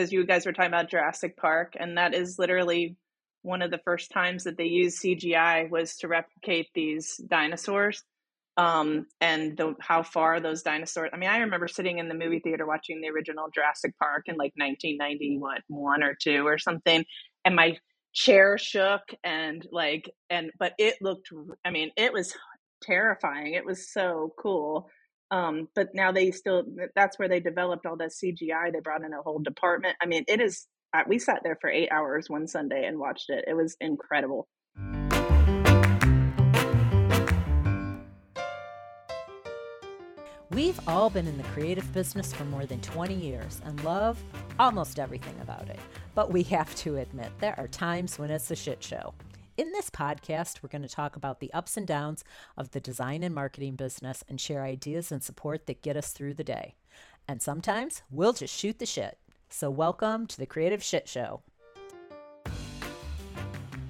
because you guys were talking about Jurassic Park, and that is literally one of the first times that they used CGI was to replicate these dinosaurs um, and the, how far those dinosaurs. I mean, I remember sitting in the movie theater watching the original Jurassic Park in like 1991 or two or something, and my chair shook and like and but it looked. I mean, it was terrifying. It was so cool. Um, but now they still that's where they developed all that CGI. They brought in a whole department. I mean, it is. We sat there for eight hours one Sunday and watched it. It was incredible. We've all been in the creative business for more than 20 years and love almost everything about it. But we have to admit, there are times when it's a shit show. In this podcast, we're going to talk about the ups and downs of the design and marketing business and share ideas and support that get us through the day. And sometimes we'll just shoot the shit. So, welcome to the Creative Shit Show.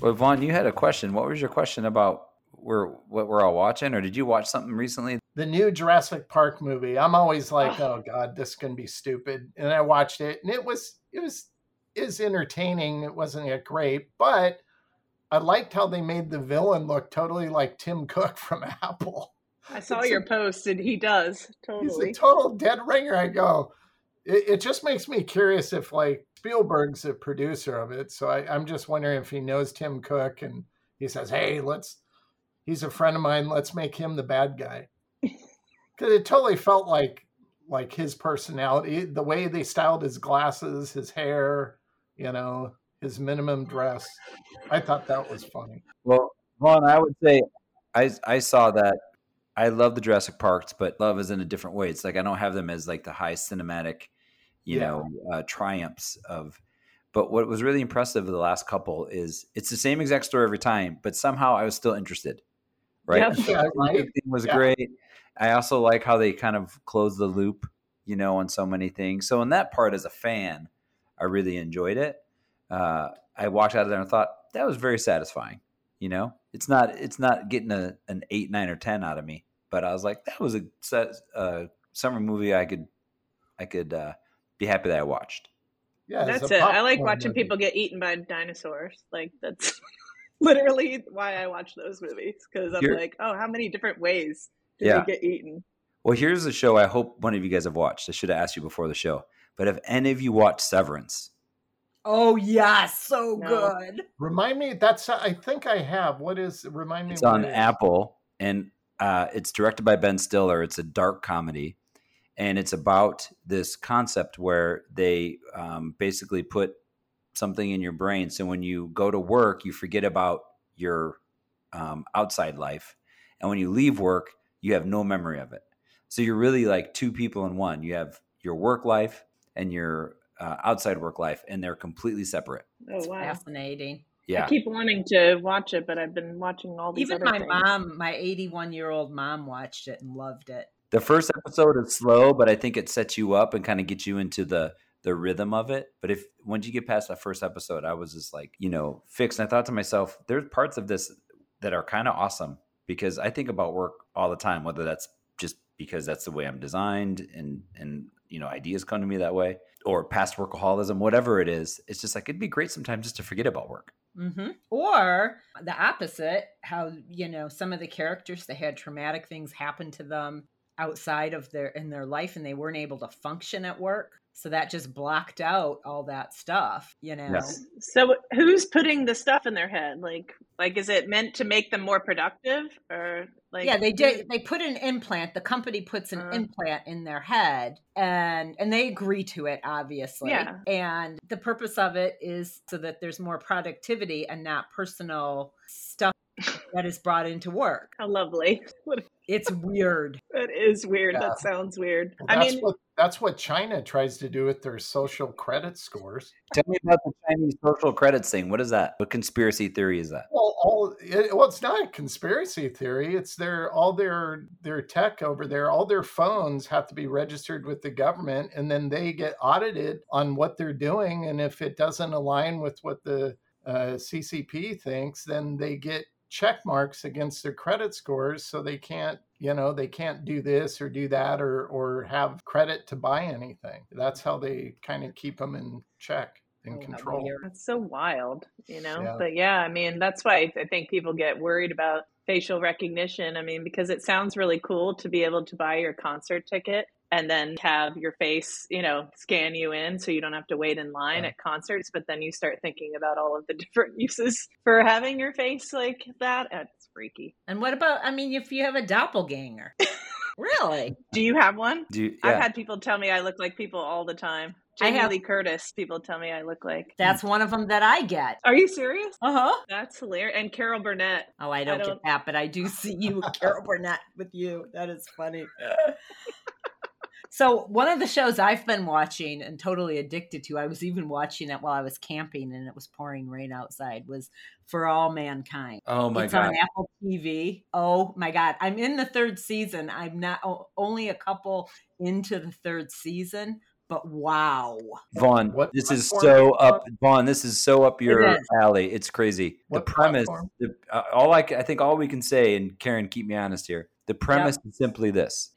Well, Von, you had a question. What was your question about we're what we're all watching, or did you watch something recently? The new Jurassic Park movie. I'm always like, oh, oh god, this is gonna be stupid. And I watched it, and it was it was is entertaining. It wasn't yet great, but I liked how they made the villain look totally like Tim Cook from Apple. I saw it's your a, post, and he does totally. He's a total dead ringer. I go. It, it just makes me curious if like Spielberg's a producer of it. So I, I'm just wondering if he knows Tim Cook and he says, "Hey, let's he's a friend of mine. Let's make him the bad guy. Because it totally felt like like his personality, the way they styled his glasses, his hair, you know, his minimum dress. I thought that was funny. Well, Von, I would say I I saw that. I love the Jurassic Parks, but love is in a different way. It's like I don't have them as like the high cinematic, you yeah. know, uh, triumphs of. But what was really impressive of the last couple is it's the same exact story every time, but somehow I was still interested right? Yeah, right. was yeah. great. I also like how they kind of close the loop, you know, on so many things. So in that part, as a fan, I really enjoyed it. Uh, I walked out of there and thought that was very satisfying. You know, it's not it's not getting a, an eight, nine, or ten out of me, but I was like, that was a set, uh, summer movie I could I could uh, be happy that I watched. Yeah, that's it. I like watching movie. people get eaten by dinosaurs. Like that's literally why I watch those movies because I'm Here, like, oh, how many different ways did yeah. they get eaten? Well, here's a show I hope one of you guys have watched. I should have asked you before the show, but have any of you watched Severance? Oh yes, so no. good. Remind me. That's I think I have. What is? Remind me. It's on Apple, and uh, it's directed by Ben Stiller. It's a dark comedy, and it's about this concept where they um, basically put something in your brain. So when you go to work, you forget about your um, outside life. And when you leave work, you have no memory of it. So you're really like two people in one. You have your work life and your uh, outside work life, and they're completely separate. Oh, wow. Fascinating. Yeah. I keep wanting to watch it, but I've been watching all these. Even my things. mom, my 81 year old mom, watched it and loved it. The first episode is slow, but I think it sets you up and kind of gets you into the the rhythm of it. But if once you get past that first episode, I was just like, you know, fixed. And I thought to myself, there's parts of this that are kind of awesome because I think about work all the time, whether that's just because that's the way I'm designed and and you know ideas come to me that way or past workaholism, whatever it is. It's just like it'd be great sometimes just to forget about work. Mm-hmm. Or the opposite, how you know some of the characters that had traumatic things happen to them outside of their in their life and they weren't able to function at work so that just blocked out all that stuff you know? Yes. so who's putting the stuff in their head? Like like is it meant to make them more productive or like yeah they did they put an implant the company puts an uh, implant in their head and and they agree to it obviously. Yeah. and the purpose of it is so that there's more productivity and not personal stuff that is brought into work. How lovely. It's weird. It is weird. Yeah. that sounds weird. Well, i mean what that's what China tries to do with their social credit scores. Tell me about the Chinese social credits thing. What is that? What conspiracy theory is that? Well, all it, well, it's not a conspiracy theory. It's their all their their tech over there. All their phones have to be registered with the government, and then they get audited on what they're doing. And if it doesn't align with what the uh, CCP thinks, then they get check marks against their credit scores, so they can't you know they can't do this or do that or or have credit to buy anything that's how they kind of keep them in check and control. That's so wild, you know? Yeah. But yeah, I mean, that's why I think people get worried about facial recognition. I mean, because it sounds really cool to be able to buy your concert ticket and then have your face, you know, scan you in so you don't have to wait in line Yeah. at concerts. But then you start thinking about all of the different uses for having your face like that. It's freaky. And what about, I mean, if you have a doppelganger? really? Do you have one? Do you, I've had people tell me I look like people all the time. I Jamie have- Lee Curtis, people tell me I look like. That's one of them that I get. Are you serious? Uh huh. That's hilarious. And Carol Burnett. Oh, I don't, get don't- that, but I do see you, Carol Burnett, with you. That is funny. so, one of the shows I've been watching and totally addicted to, I was even watching it while I was camping and it was pouring rain outside, was For All Mankind. oh my it's god. on Apple TV. Oh my God. I'm in the third season. I'm not only a couple into the third season, but wow. Von, What this is so is up. Von, this is so up your is. alley. It's crazy. What the premise, the, uh, all I, I think, all we can say, and Karen, keep me honest here. The premise is simply this: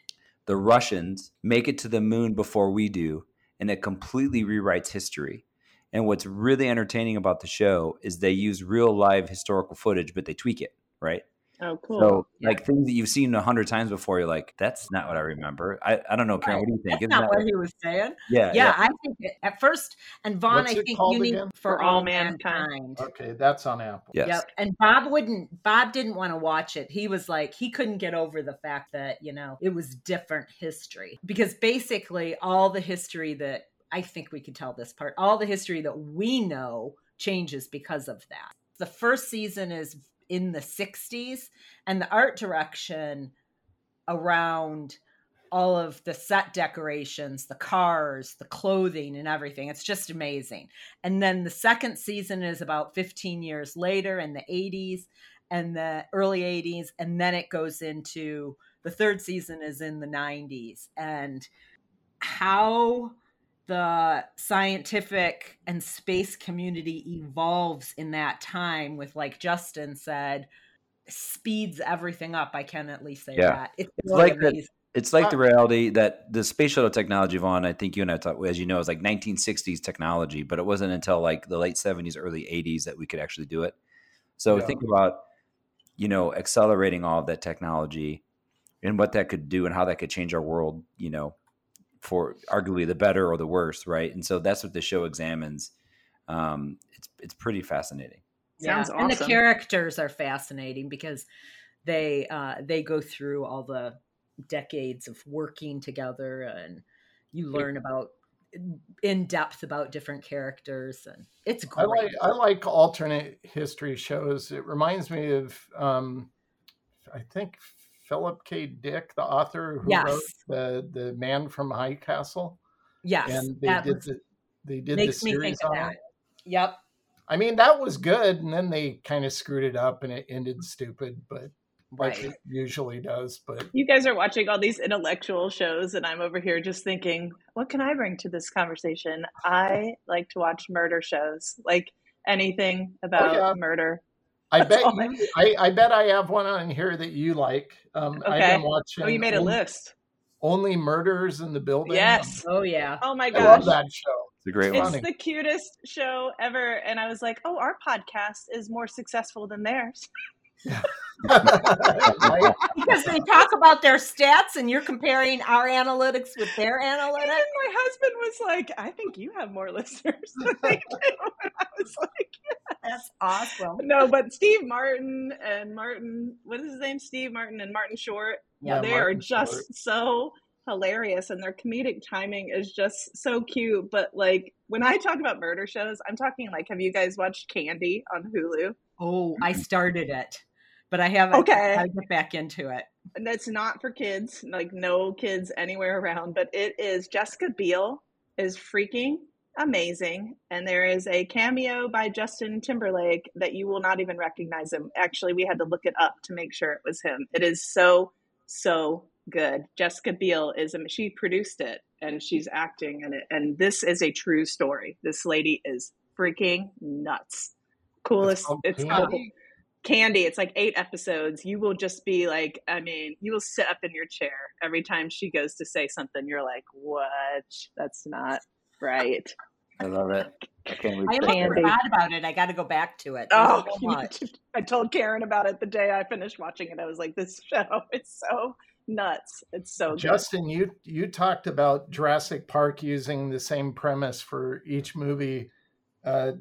the Russians make it to the moon before we do, and it completely rewrites history. And what's really entertaining about the show is they use real live historical footage, but they tweak it, right? Oh, cool. So, Yeah. like things that you've seen a hundred times before, you're like, "That's not what I remember." I, I don't know, Karen. What do you think? That's Isn't not that- what he was saying. yeah, Yeah, I think it, at first, and Von, I think you need for, all mankind. okay that's on apple yes. Yep. And Bob wouldn't Bob didn't want to watch it. He was like he couldn't get over the fact that, you know, it was different history. Because basically all the history that I think we could tell this part, all the history that we know changes because of that. The first season is in the 60s and the art direction around all of the set decorations, the cars, the clothing, and everything. It's just amazing. And then the second season is about 15 years later in the 80s and the early 80s. And then it goes into the third season is in the 90s. And how the scientific and space community evolves in that time with like Justin said speeds everything up I can at least say Yeah. that it's, It's really like that- amazing. It's like the reality that the space shuttle technology, Von, I think you and I talked, as you know, is like 1960s technology, but it wasn't until like the late 70s, early 80s that we could actually do it. So Yeah. think about, you know, accelerating all of that technology and what that could do and how that could change our world, you know, for arguably the better or the worse, right? And so that's what the show examines. Um, it's it's pretty fascinating. Sounds And the characters are fascinating because they uh, they go through all the decades of working together, and you learn about in depth about different characters, and it's I great. like I like alternate history shows. It reminds me of um, I think Philip K. Dick, the author who Yes. wrote the the Man from High Castle, yes, and they did was- the they did the series on that. it. Yep. I mean, that was good, and then they kind of screwed it up, and it ended stupid, but like Right. it usually does. But You guys are watching all these intellectual shows, and I'm over here just thinking, what can I bring to this conversation? I like to watch murder shows, like anything oh, about yeah. murder. I bet all I- you, I, I bet I have one on here that you like. Um, I've Okay. been watching. Oh, you made a only, list. Only Murders in the Building. Yes. Oh yeah. Oh my I love gosh. that show. It's a great It's one. funny. the cutest show ever. And I was like, oh, our podcast is more successful than theirs. Because they talk about their stats, and you're comparing our analytics with their analytics. And my husband was like, I think you have more listeners than they do. And I was like, That's awesome. no, but Steve Martin and Martin, what is his name? Steve Martin and Martin Short. Yeah, they Martin are just Short. so hilarious and their comedic timing is just so cute. But like when I talk about murder shows, I'm talking like, have you guys watched Candy on Hulu? Oh, I started it, but I haven't. Okay. I get back into it. And that's not for kids, like no kids anywhere around, but it is Jessica Biel is freaking amazing. And there is a cameo by Justin Timberlake that you will not even recognize him. Actually, we had to look it up to make sure it was him. It is so, so good. Jessica Biel is, a, she produced it and she's acting in it. And this is a true story. This lady is freaking nuts. Coolest. called It's Candy? Called candy. It's like eight episodes. You will just be like, I mean, you will sit up in your chair every time she goes to say something. You're like, what? That's not right. I love it. I can't I almost forgot about it. I got to go back to it. Oh, so much. I told Karen about it the day I finished watching it. I was like, this show is so nuts. It's so good. Justin, you you talked about Jurassic Park using the same premise for each movie. Uh,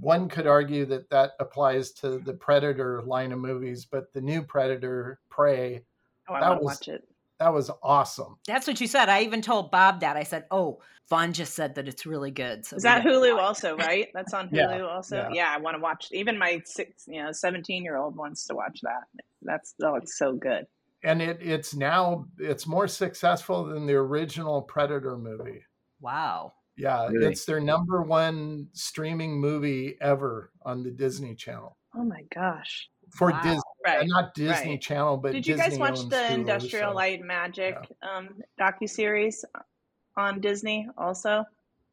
one could argue that that applies to the Predator line of movies, but the new Predator, Prey, Oh, I that was- watch it. that was awesome. That's what you said. I even told Bob that. I said, "Oh, Von just said that it's really good." So Is that Hulu also, right? That's on Yeah, Hulu also. yeah. Yeah, I want to watch. Even my six, you know, seventeen year old wants to watch that. That's oh, it's so good. And it it's now it's more successful than the original Predator movie. Wow. Yeah, Really? it's their number one streaming movie ever on the Disney Channel Oh my gosh! for Wow. Disney, Right. not Disney right. Channel, but Did you guys watch the Hulu, Industrial so- Light Magic um, docu series on Disney? Also,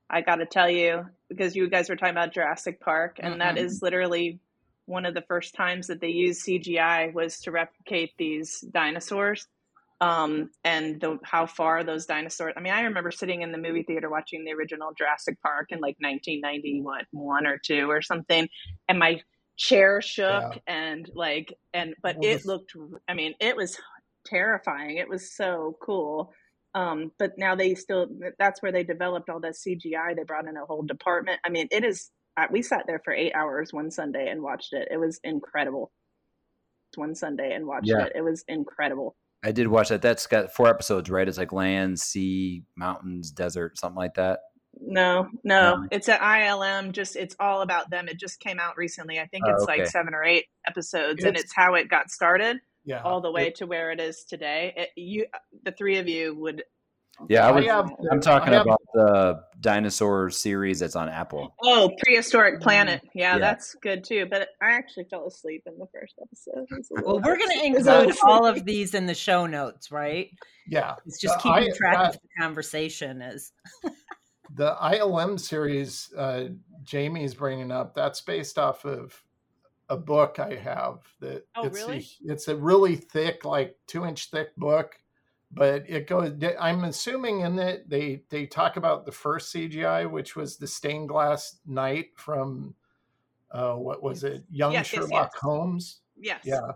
I got to tell you because you guys were talking about Jurassic Park, and that Mhm. is literally one of the first times that they used CGI was to replicate these dinosaurs. Um, and the, how far those dinosaurs. I mean, I remember sitting in the movie theater watching the original Jurassic Park in like 1991 or two or something, and my chair shook and like and but Well, it looked. I mean, it was terrifying. It was so cool. Um, but now they still. That's where they developed all that CGI. They brought in a whole department. I mean, it is. We sat there for eight hours one Sunday and watched it. It was incredible. One Sunday and watched Yeah. it. It was incredible. I did watch that. That's got four episodes, right? It's like land, sea, mountains, desert, something like that. No, no, No. it's at ILM. Just it's all about them. It just came out recently. I think Oh, it's okay. like seven or eight episodes, and It's- it's how it got started Yeah, all the way It- to where it is today. It, you, the three of you would. Yeah, I I was. have- I'm talking I have- about the dinosaur series that's on Apple. Oh, prehistoric planet. Yeah, Yeah. that's good too. But I actually fell asleep in the first episode. It was a Well, we're going to it was a include all of these in the show notes, right? yeah. It's just Uh, keeping I- track uh, of the conversation. Is the ILM series uh, Jamie's bringing up, that's based off of a book I have. That Oh, it's really? A, it's a really thick, like two inch thick book, but it goes. I'm assuming in it they they talk about the first CGI, which was the stained glass knight from uh, what was it, Young Yes, yes, Sherlock yes. Holmes? Yes. Yeah,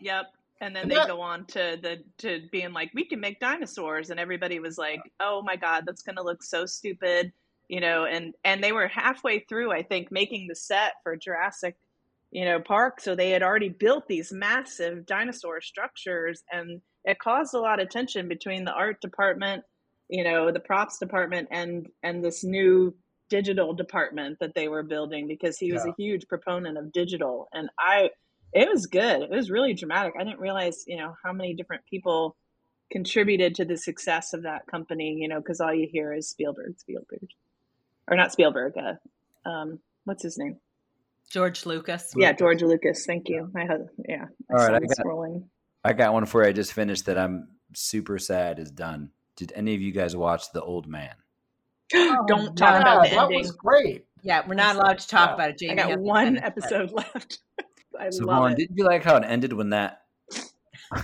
Yep. And then And they that- go on to the to being like, we can make dinosaurs, and everybody was like, oh my god, that's gonna look so stupid, you know. And and they were halfway through, I think, making the set for Jurassic, you know, Park, so they had already built these massive dinosaur structures, and it caused a lot of tension between the art department, you know, the props department, and and this new digital department that they were building because he was Yeah. a huge proponent of digital, and I it was good. It was really dramatic. I didn't realize, you know, how many different people contributed to the success of that company, you know, because all you hear is Spielberg, Spielberg, or not Spielberg. Uh, um, what's his name? George Lucas? Yeah, George Lucas. Thank you. My husband. Yeah. All right, I son's got- scrolling. I got one for you. I just finished that. I'm super sad is done. Did any of you guys watch The Old Man? Don't oh, talk yeah, about the that ending. was great. Yeah, we're not allowed to talk Yeah. about it. I Jamie got hasn't one finished it. episode left. I So, love Von, it. did you like how it ended when that?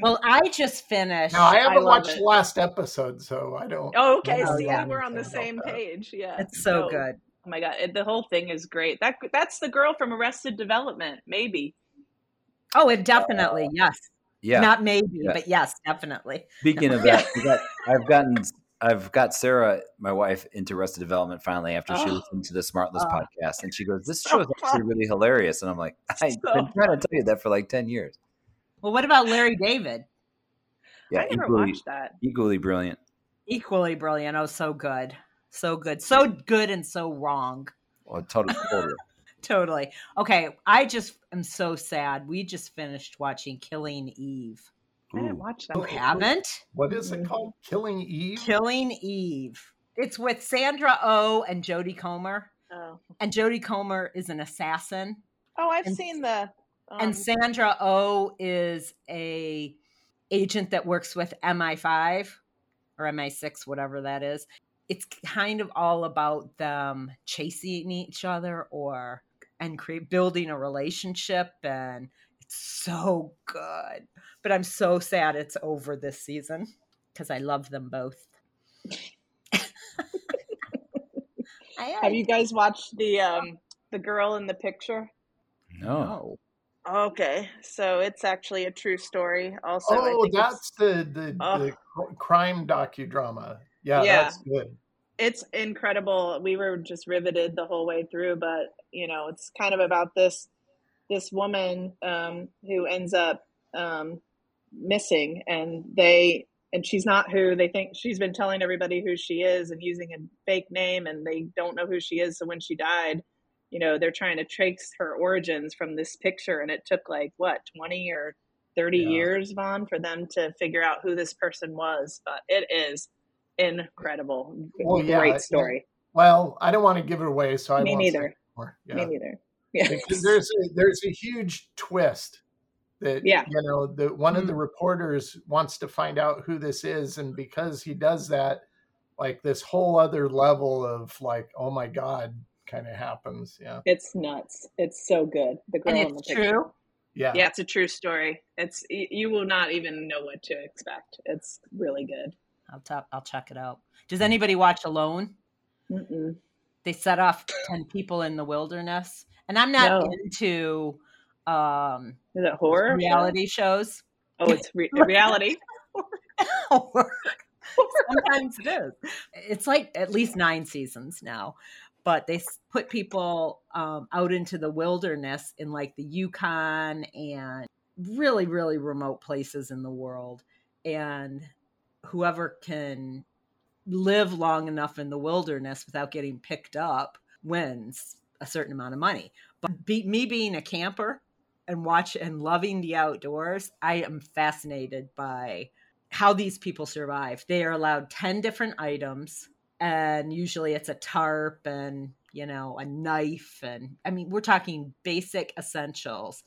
Well, I just finished. Now I haven't love watched it. last episode, so I don't. Oh, okay. Oh, See, yeah. we're on the About same that. page. Yeah, It's so No. good. Oh my god, it, the whole thing is great. That that's the girl from Arrested Development, maybe. Oh, it definitely yes. Yeah. Not maybe, Yeah. but yes, definitely. Speaking of that, got, I've gotten, I've got Sarah, my wife, into Arrested Development finally after she Oh. listened to the Smartless Oh. podcast, and she goes, "This show is actually really hilarious." And I'm like, "I've been trying to tell you that for like ten years." Well, what about Larry David? I never equally, watched that. equally brilliant. Equally brilliant. Oh, so good. So good. So good and so wrong. Totally. Totally. Okay, I just am so sad. We just finished watching Killing Eve. I didn't watch that. You haven't? What is it called? Killing Eve. Killing Eve. It's with Sandra Oh and Jodie Comer. Oh, And Jodie Comer is an assassin. oh I've And- seen the. Um, and Sandra Oh is a agent that works with MI5 or MI6, whatever that is. It's kind of all about them chasing each other or and create building a relationship and it's so good. But I'm so sad it's over this season because I love them both. Have you guys watched the um the girl in the picture? No. Okay, so it's actually a true story. Also, Oh, that's the the, Oh. the crime docudrama. Yeah, Yeah. that's good. it's incredible. We were just riveted the whole way through, but you know, it's kind of about this this woman um, who ends up um, missing, and they and she's not who they think she's been telling everybody who she is and using a fake name, and they don't know who she is. So when she died, you know, they're trying to trace her origins from this picture, and it took like what twenty or thirty Yeah. years, Von, for them to figure out who this person was. But it is incredible, Well, great yeah. story. Well, I don't want to give it away, so I Me won't neither. More. Yeah. Me neither. Yeah. Because there's a, there's a huge twist that Yeah. you know that one Hmm. of the reporters wants to find out who this is and because he does that like this whole other level of like oh my god kind of happens yeah It's nuts. It's so good. The girl And in the it's picture. true. yeah Yeah, it's a true story. It's you will not even know what to expect. It's really good. I'll top, I'll check it out. Does anybody watch Alone? Mm-mm. They set off 10 people in the wilderness. And I'm not No. into um Is it horror? reality shows. Oh, it's re- reality. Sometimes it is. It's like at least nine seasons now. But they put people um, out into the wilderness in like the Yukon and really, really remote places in the world. And whoever can live long enough in the wilderness without getting picked up wins a certain amount of money. But be, me being a camper and watch and loving the outdoors, I am fascinated by how these people survive. They are allowed 10 different items and usually it's a tarp and, you know, a knife and I mean, we're talking basic essentials.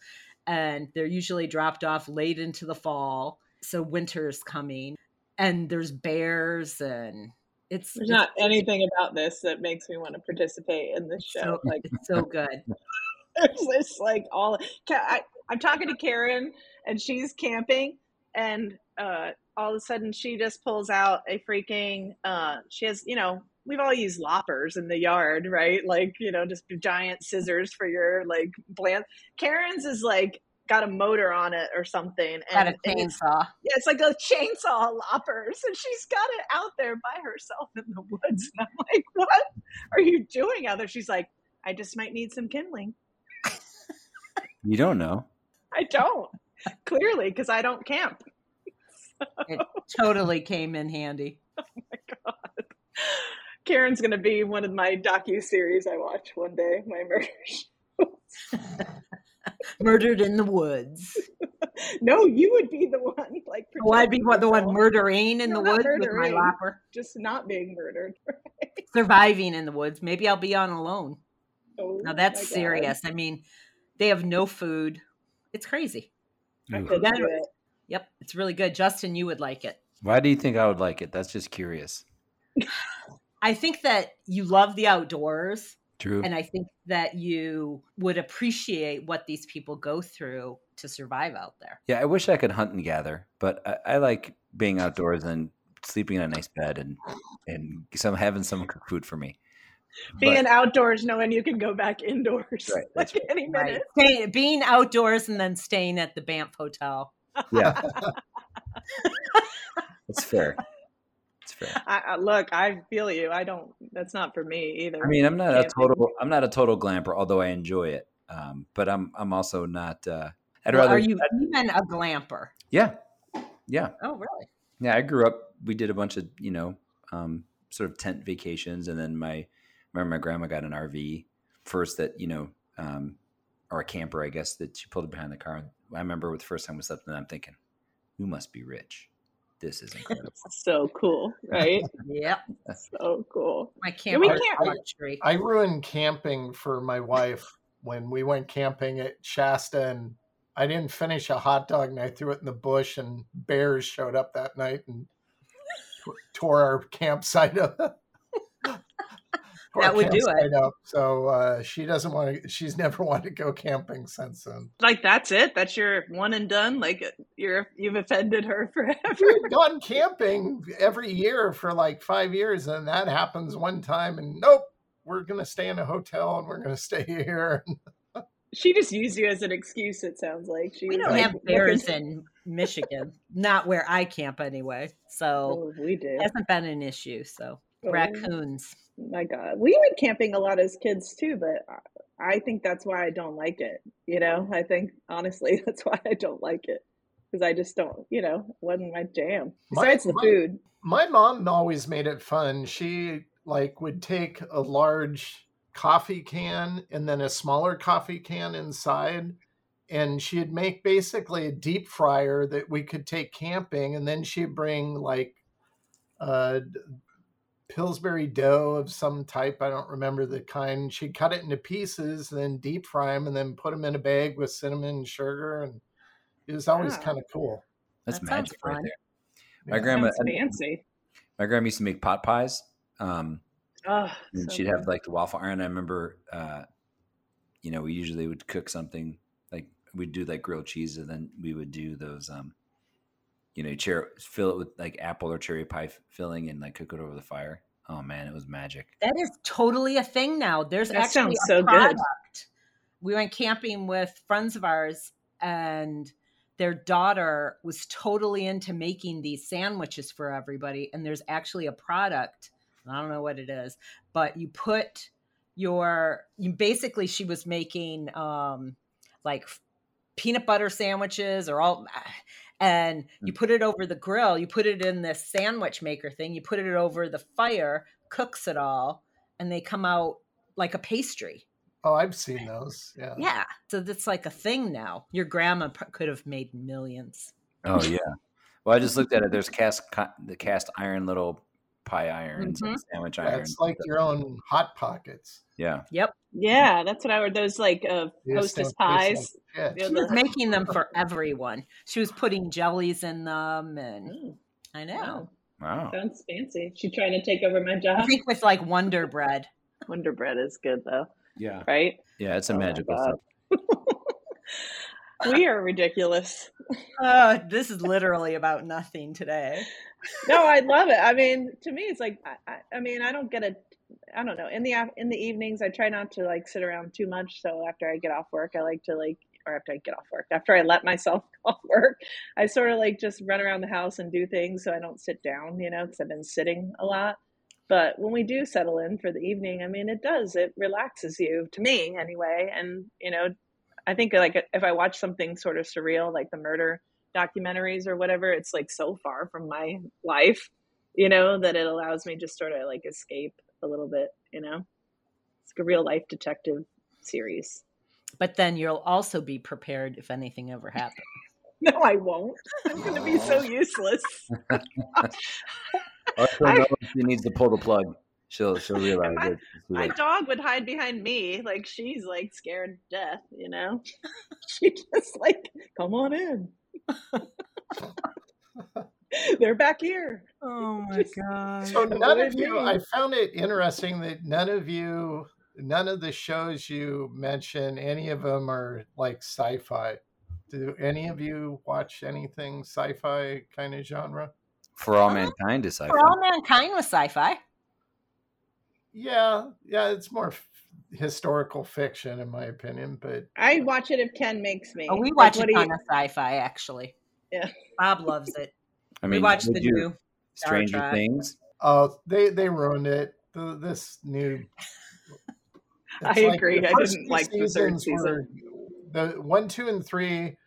And they're usually dropped off late into the fall, so winter's coming and there's bears and it's There's not anything about this that makes me want to participate in this show. so, Like it's so good. it's, it's like all I, I'm talking to Karen and she's camping and uh, all of a sudden she just pulls out a freaking uh, she has you know we've all used loppers in the yard right like you know just giant scissors for your like plant Karen's is like got a motor on it or something Got a and it's, chainsaw. yeah, it's like a chainsaw loppers and she's got it out there by herself in the woods and I'm like what are you doing out there she's like I just might need some kindling You don't know. I don't. Clearly, because I don't camp. It totally came in handy. Oh my god. Karen's gonna be one of my docu series I watch one day. My murder. Murdered in the woods. no, you would be the one like. Oh, I'd be what the one murdering in No, the woods with my murdering. lopper. yourself, just not being murdered. Surviving in the woods. Maybe I'll be on alone. Oh, Now my that's God. serious. I mean, they have no food. It's crazy. I couldn't do it. Yep, it's really good. Justin, you would like it. Why do you think I would like it? That's just curious. I think that you love the outdoors, True. and I think that you would appreciate what these people go through to survive out there. Yeah, I wish I could hunt and gather, but I, I like being outdoors and sleeping in a nice bed and and some having someone cook food for me. Being But- outdoors, knowing you can go back indoors Right, that's like any Right. minute. Stay, being outdoors and then staying at the Banff Hotel. yeah, that's fair. Fair. I, I, look, I feel you. I don't. That's not for me either. I mean, I'm not a total. I'm not a total glamper, although I enjoy it. Um, but I'm I'm also not. Uh, I'd Well, rather. are you even a glamper? Yeah, yeah, Oh, really? yeah. I grew up. We did a bunch of you know, um, sort of tent vacations, and then my remember my grandma got an RV first that you know, um, or a camper, I guess that she pulled it behind the car. I remember the first time we slept, and I'm thinking, "You must be rich. This is incredible." so cool, right? Yep. so cool. My we can't- luxury. I ruined camping for my wife when we went camping at Shasta and I didn't finish a hot dog and I threw it in the bush and bears showed up that night and t- tore our campsite up. that would do it. Up, so uh, she doesn't want to. She's never wanted to go camping since then. Like that's it. That's your one and done. Like you're you've offended her forever. We've gone camping every year for like five years, and that happens one time, and nope, we're gonna stay in a hotel and we're gonna stay here. she just used you as an excuse. It sounds like she. We don't like, have bears in Michigan, not where I camp anyway. So oh, we do. It hasn't been an issue. So oh, raccoons. My God, we went camping a lot as kids too, but I think that's why I don't like it. You know, I think honestly that's why I don't like it because I just don't. You know, wasn't my jam. Besides my, the food. My, my mom always made it fun. She like would take a large coffee can and then a smaller coffee can inside and she'd make basically a deep fryer that we could take camping and then she'd bring like uh pillsbury dough of some type i don't remember the kind she'd cut it into pieces then deep fry them and then put them in a bag with cinnamon and sugar and it was always wow. kind of cool that's that magic right there my yeah. grandma fancy my grandma used to make pot pies um Oh, and so she'd good. have like the waffle iron. I remember, uh, you know, we usually would cook something like we'd do like grilled cheese, and then we would do those, um, you know, cher- fill it with like apple or cherry pie filling, and like cook it over the fire. Oh man, it was magic. That is totally a thing now. There's that actually sounds so product. good. We went camping with friends of ours, and their daughter was totally into making these sandwiches for everybody. And there's actually a product I don't know what it is, but you put your you basically she was making um like peanut butter sandwiches or all and you mm. put it over the grill, you put it in this sandwich maker thing, you put it over the fire, cooks it all, and they come out like a pastry. Oh, I've seen those. Yeah. Yeah. So that's like a thing now. Your grandma could have made millions. Oh yeah. Well, I just looked at it. There's cast the cast iron little pie irons mm-hmm. and sandwich irons. It's like your own hot pockets. Yeah. Yep. Yeah, that's what I would. Those like uh, hostess pies. Like she was making them for everyone. She was putting jellies in them, and mm. I know. Wow. Sounds fancy. She trying to take over my job. I think with like Wonder Bread. Wonder Bread is good though. Yeah. Right. Yeah, it's a oh magical stuff. we are ridiculous. Uh, this is literally about nothing today no, I love it. I mean, to me, it's like I, I mean, I don't get a, I don't know. In the in the evenings, I try not to like sit around too much. So after I get off work, I like to like, or after I get off work, after I let myself off work, I sort of like just run around the house and do things so I don't sit down, you know, because I've been sitting a lot. But when we do settle in for the evening, I mean, it does. It relaxes you, to me anyway. And you know, I think like if I watch something sort of surreal, like the murder documentaries or whatever it's like so far from my life you know that it allows me just sort of like escape a little bit you know? It's like a real life detective series. But then you'll also be prepared if anything ever happens. No i won't. I'm going to be so useless. I, she needs to pull the plug she'll she'll realize my, it. My dog would hide behind me, like she's like scared to death, you know. she just like, come on in. They're back here. Oh my god! So none of you. I found it interesting that none of you, none of the shows you mentioned, any of them are like sci-fi. Do any of you watch anything sci-fi kind of genre? For all uh, mankind is sci-fi. For all mankind was sci-fi. Yeah, yeah, it's more historical fiction, in my opinion. But I watch it if Ken makes me. Oh, we watch like, a ton you... of sci-fi, actually. Yeah, Bob loves it. I mean, we watch the new Stranger Things. Oh, they they ruined it. The, this new. I like agree. I didn't like the third season. the one, two, and three.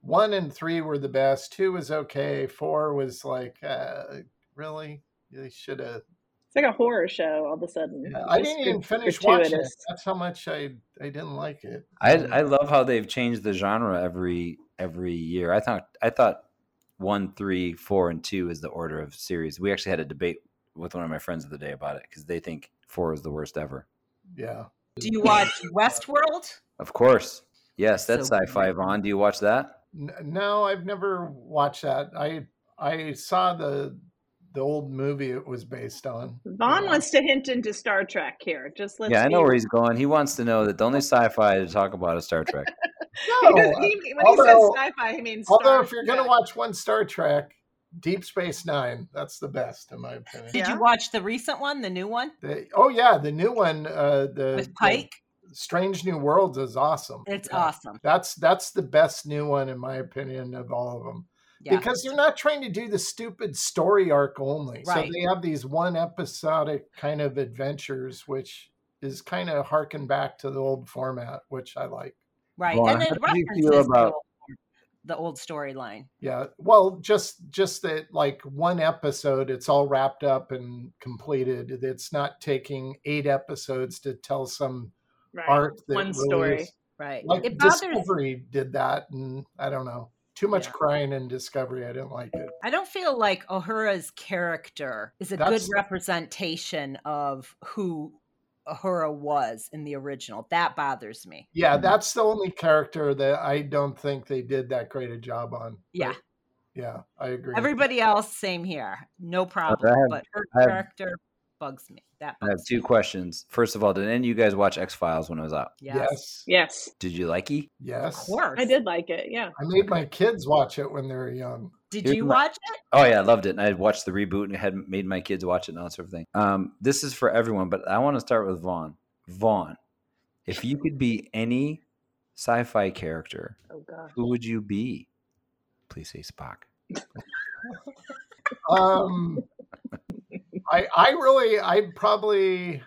One and three were the best. Two was okay. Four was like, uh, really, they should have it's like a horror show all of a sudden. Yeah, I didn't even finish watching it. That's how much I I didn't like it. I um, I love how they've changed the genre every every year. I thought I thought one, three, four, and two is the order of series. We actually had a debate with one of my friends of the day about it because they think four is the worst ever. Yeah. Do you watch Westworld? Of course. Yes, that's so sci-fi. Von, do you watch that? No, I've never watched that. I I saw the the old movie it was based on. Von Yeah. wants to hint into Star Trek here. Just let's yeah, I know where he's going. He wants to know that the only sci-fi to talk about is Star Trek. He No, does- he- when he says sci-fi, he means although Star if you're going to watch one Star Trek, Deep Space Nine, that's the best in my opinion. Did Yeah. you watch the recent one, the new one The- oh yeah, the new one, uh, the with the Pike? Strange New Worlds is awesome. It's Yeah. awesome. That's that's the best new one in my opinion of all of them. Yeah. Because they're not trying to do the stupid story arc only. Right. So they have these one episodic kind of adventures, which is kind of harken back to the old format, which I like. right. Von, and it how do you references feel the about- old- the old storyline. Yeah. Well, just just that like one episode, it's all wrapped up and completed. It's not taking eight episodes to tell some Right. arc that One really story. is- Right. like it bothers Discovery did that, and I don't know. Too much Yeah. crying in Discovery. I didn't like it. I don't feel like Uhura's character is a That's- good representation of who Uhura was in the original. That bothers me. Yeah, mm-hmm. that's the only character that I don't think they did that great a job on. Yeah. But, yeah, I agree. Everybody else, same here. No problem. have- but her have- character bugs me. That I have two questions. First of all, did any of you guys watch X Files when it was out? Yes. Yes. Yes, Did you like it? Yes. Of course. I did like it. Yeah. I made my kids watch it when they were young. Did Here's you my- watch it? Oh yeah, I loved it. And I had watched the reboot and had made my kids watch it and all that sort of thing. Um, this is for everyone, but I want to start with Von. Von, if you could be any sci-fi character, Oh god. who would you be? Please say Spock. Um, I I really I'd probably,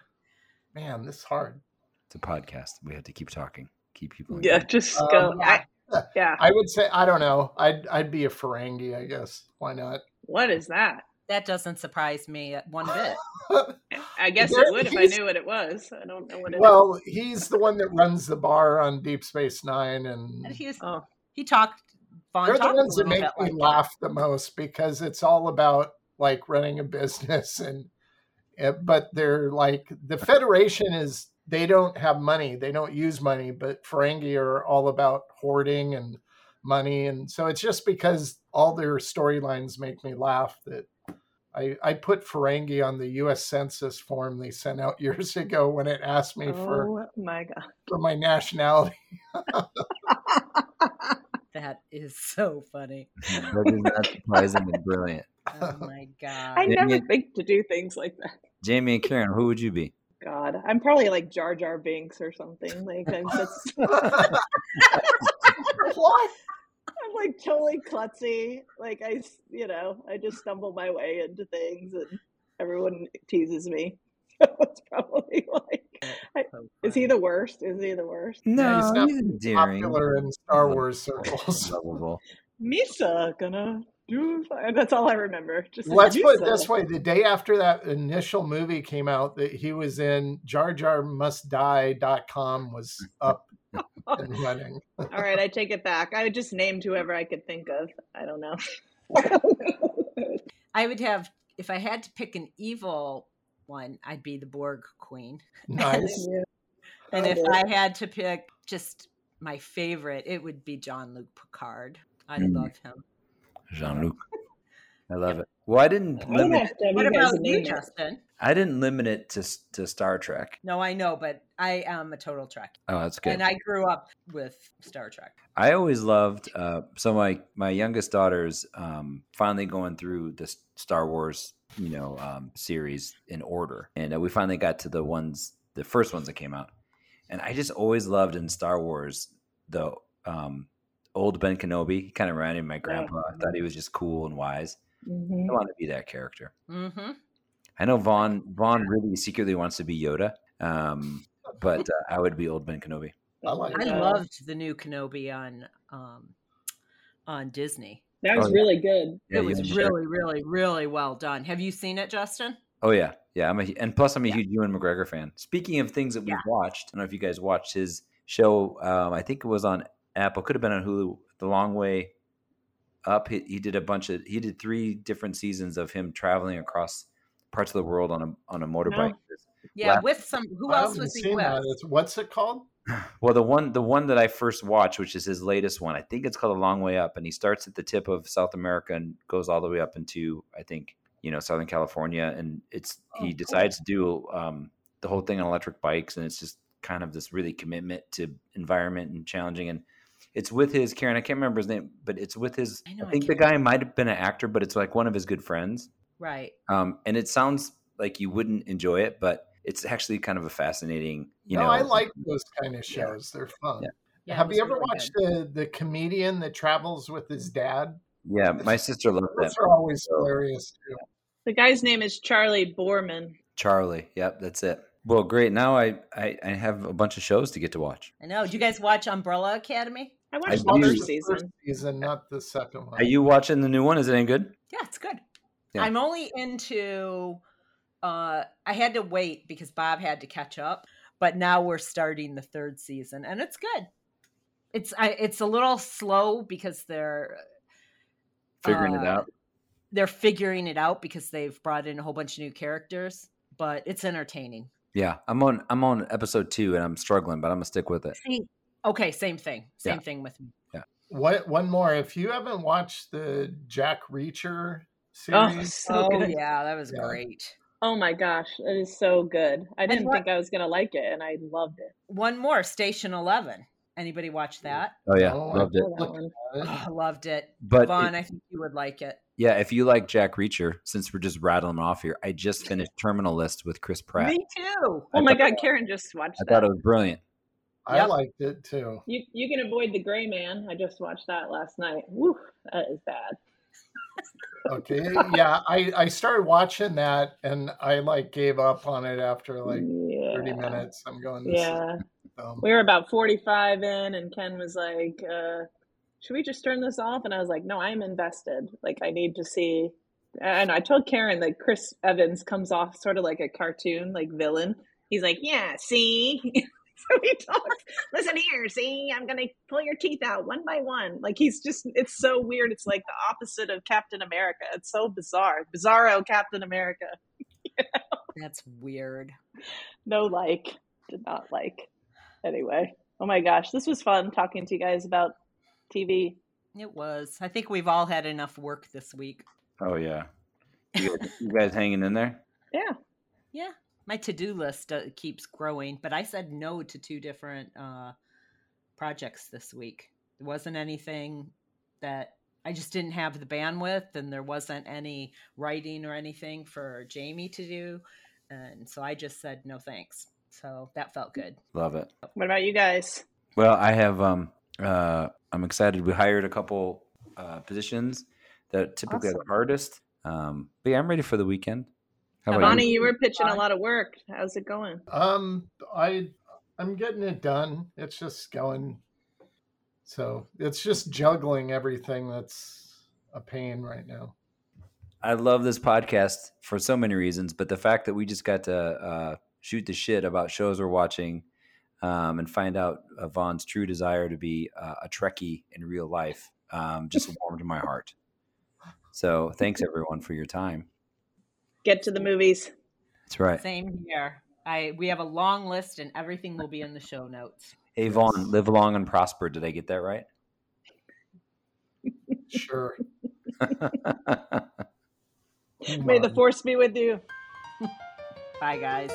man, this is hard. It's a podcast. We have to keep talking. Keep people. Yeah, engaged. just Um, go. yeah. I, yeah. I would say I don't know. I'd I'd be a Ferengi, I guess. Why not? What is that? That doesn't surprise me one bit. I guess There- it would if I knew what it was. I don't know what it is. well, he's the one that runs the bar on Deep Space Nine, and And he's, Oh, he talked. Von they're the ones that make me like laugh the most because it's all about like running a business and eh, but they're like the federation is they don't have money they don't use money but ferengi are all about hoarding and money and so it's just because all their storylines make me laugh that I, I put Ferengi on the U.S. Census form they sent out years ago when it asked me for, oh my god. for my nationality. That is so funny. Mm-hmm. that is not surprising and brilliant. Oh my god. I Maybe never it- think to do things like that. Jamie and Karen, who would you be? God, I'm probably like Jar Jar Binks or something. Like I'm just, what? I'm like totally klutzy. Like I, you know, I just stumble my way into things, and everyone teases me. So it's probably like, So is he the worst? Is he the worst? Yeah, he's not endearing. Popular in Star Wars circles. Misa gonna do. fine. That's all I remember. Just Let's put it this way: the day after that initial movie came out, that he was in Jar Jar Must Die.com was up and running. All right, I take it back. I just named whoever I could think of. I don't know. I would have if I had to pick an evil one, I'd be the Borg Queen. Nice. And if. I had to pick just my favorite, it would be John Luc Picard. I Mm. love him. Jean Luc. I love it. Well, I didn't I limit. have to What about you, it. Justin? I didn't limit it to to Star Trek. No, I know, but I am a total Trek, Oh, that's good. and I grew up with Star Trek. I always loved. Uh, so my my youngest daughter's um, finally going through the Star Wars, you know, um, series in order, and uh, we finally got to the ones, the first ones that came out, and I just always loved in Star Wars the um, old Ben Kenobi. He kind of reminded me of my grandpa. I thought he was just cool and wise. Mhm. I want to be that character. Mm-hmm. I know Von. Von really secretly wants to be Yoda, um, but uh, I would be old Ben Kenobi. I like I loved the new Kenobi on um, on Disney. That was Oh, yeah. really good. Yeah, it was and Sherry. really, really, really well done. Have you seen it, Justin? Oh yeah, yeah. I'm a and plus I'm a huge Ewan McGregor fan. Speaking of things that we've Yeah. watched, I don't know if you guys watched his show. Um, I think it was on Apple. Could have been on Hulu. The Long Way Up. He, he did a bunch of. He did three different seasons of him traveling across parts of the world on a on a motorbike. Yeah, Last- with some. Who I else was he with? that. What's it called? Well, the one the one that I first watched, which is his latest one, I think it's called A Long Way Up, and he starts at the tip of South America and goes all the way up into I think you know Southern California, and it's Oh, he cool. decides to do um, the whole thing on electric bikes, and it's just kind of this really commitment to environment and challenging. And it's with his Karen. I can't remember his name, but it's with his. I I, know, I think the guy might have been an actor, but it's like one of his good friends. Right. Um, and it sounds like you wouldn't enjoy it, but it's actually kind of a fascinating. You no, know, I like those kind of Yeah. shows. They're fun. Yeah. Yeah, Have you ever really watched good. the the comedian that travels with his dad? Yeah, my sister loved Those that. are always So- hilarious too. The guy's name is Charlie Borman. Charlie. Yep, that's it. Well, great. Now I, I I have a bunch of shows to get to watch. I know. Do you guys watch Umbrella Academy? I watched I the do. first The season. first season, not the second one. Are you watching the new one? Is it any good? Yeah, it's good. Yeah. I'm only into uh I had to wait because Bob had to catch up, but now we're starting the third season and it's good. It's I it's a little slow because they're Figuring it uh, out. They're figuring it out because they've brought in a whole bunch of new characters, but it's entertaining. Yeah, I'm on I'm on episode two and I'm struggling, but I'm gonna stick with it. See- Okay, same thing. Same Yeah. thing with me. Yeah. What one more? If you haven't watched the Jack Reacher Oh, series, so oh yeah, that was Yeah. great. Oh my gosh, it is so good. I didn't what- think I was gonna like it, and I loved it. One more, Station Eleven. Anybody watch mm. that? Oh yeah, Oh, I loved it. Love that Look one. Oh, I loved it. But Von, it- I think you would like it. yeah, if you like Jack Reacher, since we're just rattling off here, I just finished Terminal List with Chris Pratt. Me too. Oh my thought- god, Karen just watched I that. thought it was brilliant. I Yep. liked it too. You you can avoid the gray man. I just watched that last night. Woo, that is bad. Okay, yeah, I I started watching that and I like gave up on it after like yeah. thirty minutes. I'm going. Yeah. dumb. We were about 45 in, and Ken was like, uh, Should we just turn this off? And I was like, No, I'm invested. Like, I need to see. And I told Karen that Chris Evans comes off sort of like a cartoon, like villain. He's like, Yeah, see? so he talks, Listen here, see? I'm going to pull your teeth out one by one. Like, he's just, it's so weird. It's like the opposite of Captain America. It's so bizarre. Bizarro Captain America. That's weird. No like. Did not like. Anyway. Oh my gosh. This was fun talking to you guys about TV. It was. I think we've all had enough work this week. Oh yeah, you guys, you guys hanging in there? Yeah. Yeah. My to do list uh, keeps growing, but I said no to two different uh, projects this week. There wasn't anything that I just didn't have the bandwidth, and there wasn't any writing or anything for Jamie to do. And so I just said no thanks. So that felt good. Love it. What about you guys? Well, I have. Um, uh, I'm excited. We hired a couple uh, positions that typically are the hardest. Um, but yeah, I'm ready for the weekend. How about Bonnie, you? you were pitching a lot of work. How's it going? Um, I I'm getting it done. It's just going. So it's just juggling everything. That's a pain right now. I love this podcast for so many reasons, but the fact that we just got to uh, shoot the shit about shows we're watching um, and find out uh, Von's true desire to be uh, a Trekkie in real life um, just warmed my heart. So thanks everyone for your time. Get to the movies. That's right. Same here. I we have a long list, and everything will be in the show notes. Avon, Von, live long and prosper. Did I get that right? Sure. May the force be with you. Bye, guys.